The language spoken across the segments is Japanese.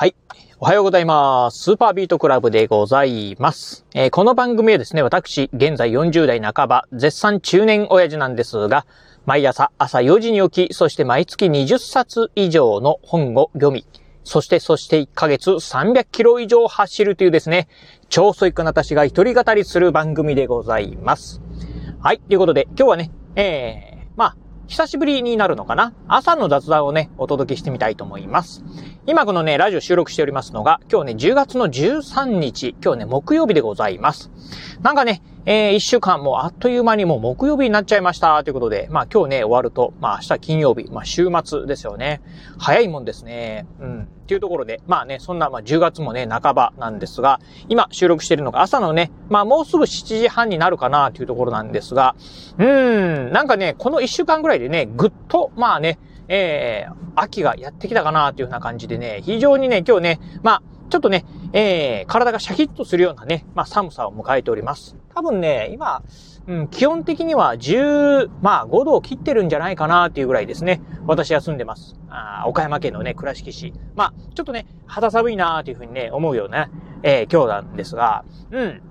はい。おはようございます。スーパービートクラブでございます。えー、この番組はですね、私、現在40代半ば、絶賛中年親父なんですが、毎朝朝4時に起き、そして毎月20冊以上の本を読み、そしてそして1ヶ月300キロ以上走るというですね、超ソイックな私が一人語りする番組でございます。はい、ということで、今日はね、えー、久しぶりになるのかな？朝の雑談をね、お届けしてみたいと思います。今このね、ラジオ収録しておりますのが、今日ね、10月の13日、今日ね、木曜日でございます。なんかね、えー、一週間もあっという間にもう木曜日になっちゃいましたということで、まあ今日ね、終わると、まあ明日金曜日、まあ週末ですよね。早いもんですね。うん。っていうところで、まあね、そんな、まあ10月もね、半ばなんですが、今収録しているのが朝のね、まあもうすぐ7時半になるかなというところなんですが、うーん、なんかね、この1週間ぐらいでね、ぐっと、まあね、えー、秋がやってきたかなというような感じでね、非常にね、今日ね、まあ、ちょっとね、えー、体がシャキッとするようなね、まあ寒さを迎えております。多分ね、今、うん、基本的には10、まあ5度を切ってるんじゃないかなっていうぐらいですね。私は住んでます。あ岡山県のね、倉敷市。まあ、ちょっとね、肌寒いなーというふうにね、思うような、えー、今日なんですが、うん。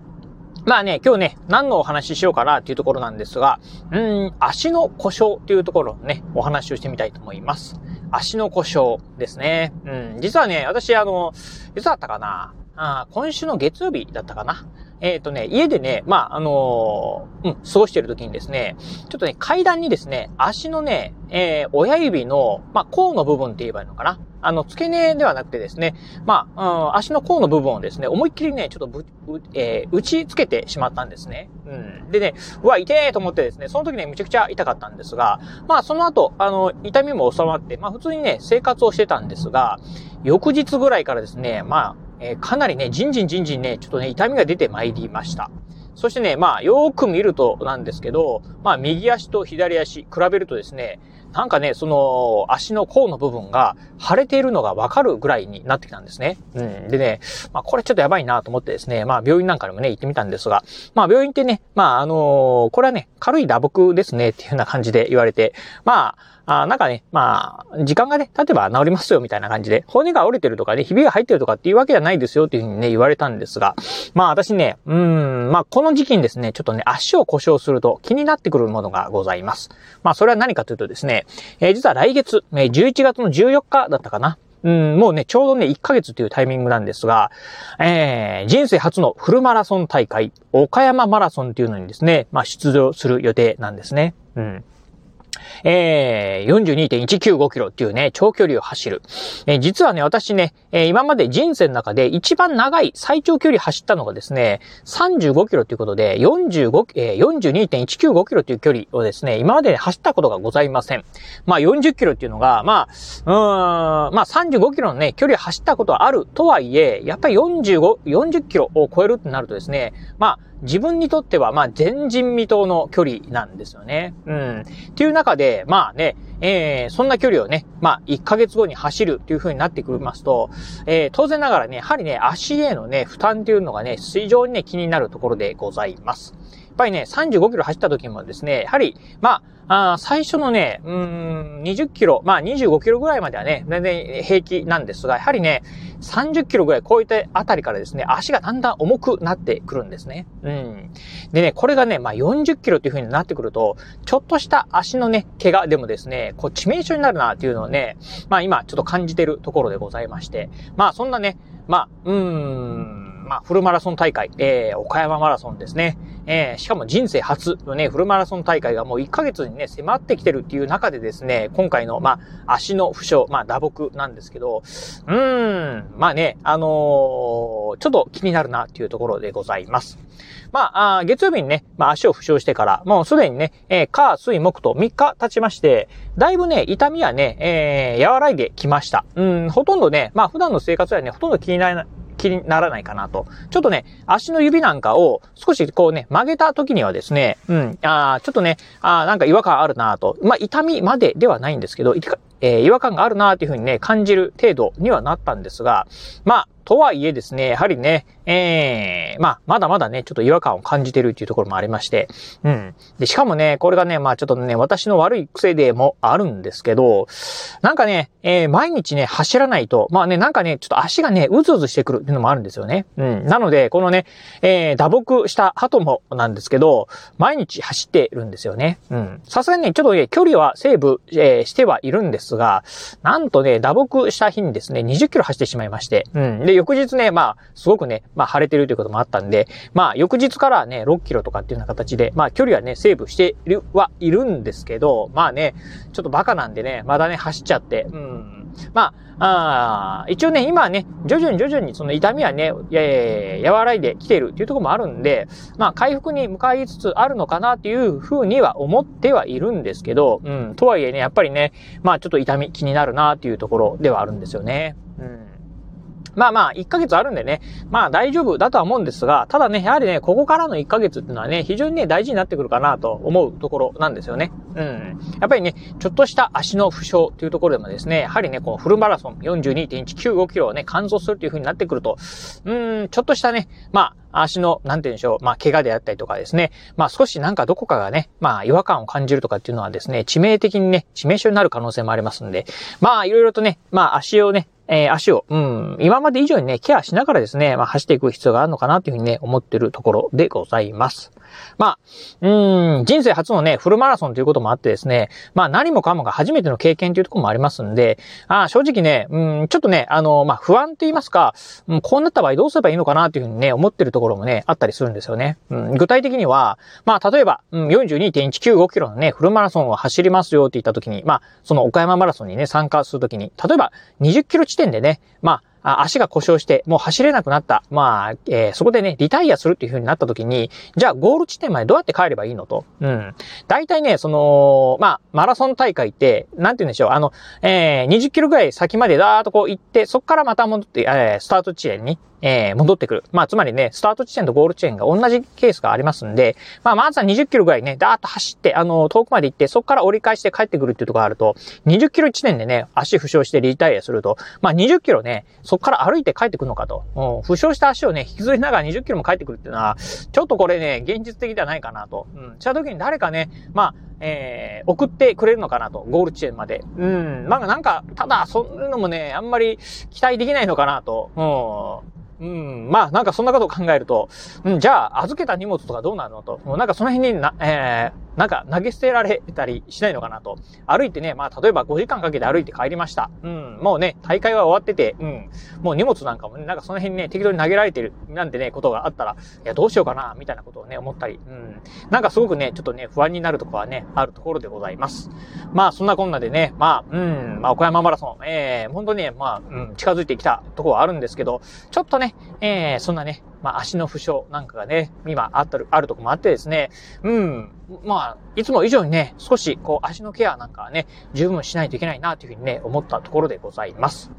まあね、今日ね、何のお話ししようかなっていうところなんですが、うん、足の故障っていうところのね、お話をしてみたいと思います。足の故障ですね。うん、実はね、私あの、いつだったかな？あ今週の月曜日だったかな？えっ、ー、とね、家でね、まあ、あのー、うん、過ごしてる時にですね、ちょっとね、階段にですね、足のね、えー、親指の、まあ、甲の部分って言えばいいのかな？あの、付け根ではなくてですね、まあ、うん、足の甲の部分をですね、思いっきりね、ちょっとぶ、えー、打ち付けてしまったんですね。うん。でね、うわ、痛えと思ってですね、その時ね、むちゃくちゃ痛かったんですが、まあ、その後、あの、痛みも収まって、まあ、普通にね、生活をしてたんですが、翌日ぐらいからですね、まあ、えー、かなりね、じんじんじんじんね、ちょっとね、痛みが出てまいりました。そしてね、まあ、よーく見るとなんですけど、まあ、右足と左足、比べるとですね、なんかね、その、足の甲の部分が腫れているのがわかるぐらいになってきたんですね。うん。でね、まあ、これちょっとやばいなと思ってですね、まあ、病院なんかにもね、行ってみたんですが、まあ、病院ってね、まあ、あのー、これはね、軽い打撲ですね、っていうような感じで言われて、まあ、あなんかね、まあ、時間がね、経てば治りますよ、みたいな感じで、骨が折れてるとかね、ひびが入ってるとかっていうわけじゃないですよ、っていうふうにね、言われたんですが、まあ私ね、うん、まあこの時期にですね、ちょっとね、足を故障すると気になってくるものがございます。まあそれは何かというとですね、えー、実は来月、え、11月の14日だったかな。うん、もうね、ちょうどね、1ヶ月というタイミングなんですが、えー、人生初のフルマラソン大会、岡山マラソンっていうのにですね、まあ出場する予定なんですね。うん。えー、42.195キロっていうね、長距離を走る。えー、実はね、私ね、えー、今まで人生の中で一番長い最長距離走ったのがですね、35キロということで、45、えー、42.195キロという距離をですね、今まで走ったことがございません。まあ40キロっていうのが、まあ、うん、まあ35キロのね、距離走ったことはあるとはいえ、やっぱり45、40キロを超えるってなるとですね、まあ、自分にとっては、まあ、前人未到の距離なんですよね。うん。っていう中中で、まあね、えー、そんな距離をね、まあ、1ヶ月後に走るという風になってくりますと、えー、当然ながらね、やはりね、足へのね、負担っていうのがね、非常にね、気になるところでございます。やっぱりね、35キロ走った時もですね、やはり、まあ、あ最初のね、うん、20キロ、まあ25キロぐらいまではね、全然平気なんですが、やはりね、30キロぐらい超えてあたりからですね、足がだんだん重くなってくるんですね。うん。でね、これがね、まあ40キロっていう風になってくると、ちょっとした足のね、怪我でもですね、こう致命傷になるなっていうのをね、まあ今ちょっと感じてるところでございまして、まあそんなね、まあ、うーん、まあ、フルマラソン大会、えー、岡山マラソンですね。えー、しかも人生初のね、フルマラソン大会がもう1ヶ月にね、迫ってきてるっていう中でですね、今回の、まあ、足の負傷、まあ、打撲なんですけど、うーん、まあね、あのー、ちょっと気になるなっていうところでございます。まあ、あ月曜日にね、まあ、足を負傷してから、もうすでにね、えー、火、水、木と3日経ちまして、だいぶね、痛みはね、えー、和らいできました。うん、ほとんどね、まあ、普段の生活はね、ほとんど気にならない、気にならないかなと。ちょっとね、足の指なんかを少しこうね、曲げた時にはですね、うん、あちょっとね、あなんか違和感あるなと。まあ、痛みまでではないんですけど、えー、違和感があるなというふうにね、感じる程度にはなったんですが、まあ、とはいえですね、やはりね、ええー、まあ、まだまだね、ちょっと違和感を感じてるっていうところもありまして、うん。で、しかもね、これがね、まあちょっとね、私の悪い癖でもあるんですけど、なんかね、えー、毎日ね、走らないと、まあね、なんかね、ちょっと足がね、うずうずしてくるっていうのもあるんですよね。うん。なので、このね、えー、打撲した鳩もなんですけど、毎日走ってるんですよね。うん。さすがにね、ちょっとね、距離はセーブ、えー、してはいるんですが、なんとね、打撲した日にですね、20キロ走ってしまいまして、うん。で、翌日ね、まあ、すごくね、まあ、晴れてるということもあったんで、まあ、翌日からね、6キロとかっていうような形で、まあ、距離はね、セーブしているはいるんですけど、まあね、ちょっとバカなんでね、まだね、走っちゃって、うん。まあ、あ一応ね、今はね、徐々に徐々にその痛みはね、えー、和らいできているっていうところもあるんで、まあ、回復に向かいつつあるのかなっていうふうには思ってはいるんですけど、うん、とはいえね、やっぱりね、まあ、ちょっと痛み気になるなっていうところではあるんですよね。うん。まあまあ、1ヶ月あるんでね、まあ大丈夫だとは思うんですが、ただね、やはりね、ここからの1ヶ月っていうのはね、非常にね、大事になってくるかなと思うところなんですよね。うん。やっぱりね、ちょっとした足の負傷っていうところでもですね、やはりね、こう、フルマラソン42.195キロをね、完走するっていう風になってくると、うん、ちょっとしたね、まあ、足の、なんて言うんでしょう、まあ、怪我であったりとかですね、まあ、少しなんかどこかがね、まあ、違和感を感じるとかっていうのはですね、致命的にね、致命傷になる可能性もありますんで、まあ、いろいろとね、まあ、足をね、えー、足を、うん、今まで以上にね、ケアしながらですね、まあ、走っていく必要があるのかなというふうにね、思ってるところでございます。まあ、うん、人生初のね、フルマラソンということもあってですね、まあ何もかもが初めての経験というところもありますんで、あ正直ね、うん、ちょっとね、あの、まあ不安と言いますか、うん、こうなった場合どうすればいいのかなというふうにね、思ってるところもね、あったりするんですよね。うん、具体的には、まあ例えば、うん、42.195キロのね、フルマラソンを走りますよって言った時に、まあ、その岡山マラソンにね、参加するときに、例えば20キロ地点でね、まあ、足が故障して、もう走れなくなった。まあ、えー、そこでね、リタイアするっていう風になった時に、じゃあゴール地点までどうやって帰ればいいのと。うん。大体ね、その、まあ、マラソン大会って、なんて言うんでしょう、あの、えー、20キロぐらい先までだーっとこう行って、そこからまた戻って、えー、スタート地点に、えー、戻ってくる。まあ、つまりね、スタート地点とゴール地点が同じケースがありますんで、まあ、まずは20キロぐらいね、ダーッと走って、あの、遠くまで行って、そこから折り返して帰ってくるっていうところがあると、20キロ地点でね、足負傷してリタイアすると、まあ、20キロね、そこから歩いて帰ってくるのかと。負傷した足をね、引きずりながら20キロも帰ってくるっていうのは、ちょっとこれね、現実的ではないかなと。うん、した時に誰かね、まあ、えー、送ってくれるのかなと、ゴール地点まで。うん、まあなんか、ただ、そういうのもね、あんまり期待できないのかなと。うんうん、まあ、なんかそんなことを考えると、うん、じゃあ、預けた荷物とかどうなるのと、なんかその辺にな、えー、なんか投げ捨てられたりしないのかなと。歩いてね、まあ例えば5時間かけて歩いて帰りました。うん、もうね、大会は終わってて、うん、もう荷物なんかもね、なんかその辺にね、適当に投げられてる、なんてね、ことがあったら、いや、どうしようかな、みたいなことをね、思ったり、うん、なんかすごくね、ちょっとね、不安になるとこはね、あるところでございます。まあ、そんなこんなでね、まあ、うん、まあ、岡山マラソン、えー、本当にね、まあ、うん、近づいてきたとこはあるんですけど、ちょっとね、えー、そんなね、まあ、足の負傷なんかがね、今あったる、あるとこもあってですね、うん、まあ、いつも以上にね、少し、こう、足のケアなんかはね、十分しないといけないな、というふうにね、思ったところでございます。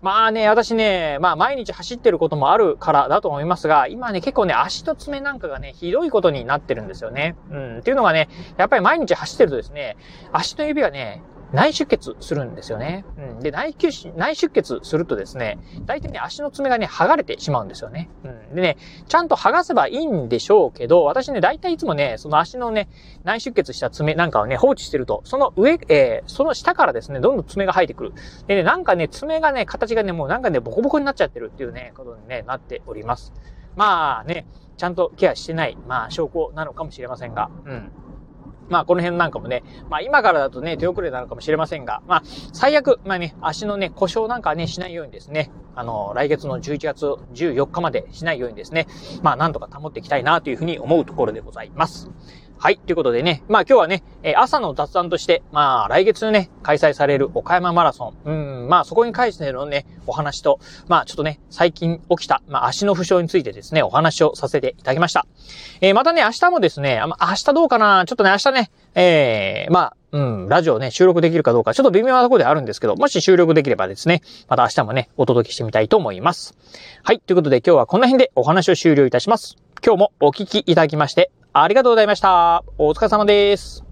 まあね、私ね、まあ毎日走ってることもあるからだと思いますが、今ね、結構ね、足と爪なんかがね、ひどいことになってるんですよね。うん。っていうのがね、やっぱり毎日走ってるとですね、足の指がね、内出血するんですよね。うん。で、内内出血するとですね、大体ね、足の爪がね、剥がれてしまうんですよね。うん。でね、ちゃんと剥がせばいいんでしょうけど、私ね、大体いつもね、その足のね、内出血した爪なんかをね、放置してると、その上、えー、その下からですね、どんどん爪が生えてくる。でね、なんかね、爪がね、形がね、もうなんかね、ボコボコになっちゃってるっていうね、ことにね、なっております。まあね、ちゃんとケアしてない、まあ証拠なのかもしれませんが、うん。まあ、この辺なんかもね、まあ、今からだとね、手遅れなのかもしれませんが、まあ、最悪、まあね、足のね、故障なんかね、しないようにですね、あの、来月の11月14日までしないようにですね、まあ、なんとか保っていきたいなというふうに思うところでございます。はい。ということでね、まあ今日はね、え朝の雑談として、まあ来月ね、開催される岡山マラソン。うん、まあそこに関してのね、お話と、まあちょっとね、最近起きた、まあ足の負傷についてですね、お話をさせていただきました。えー、またね、明日もですね、あ明日どうかな？ちょっとね、明日ね、えー、まあ、うん、ラジオね、収録できるかどうか、ちょっと微妙なところであるんですけど、もし収録できればですね、また明日もね、お届けしてみたいと思います。はい、ということで今日はこの辺でお話を終了いたします。今日もお聞きいただきまして、ありがとうございました。お疲れ様です。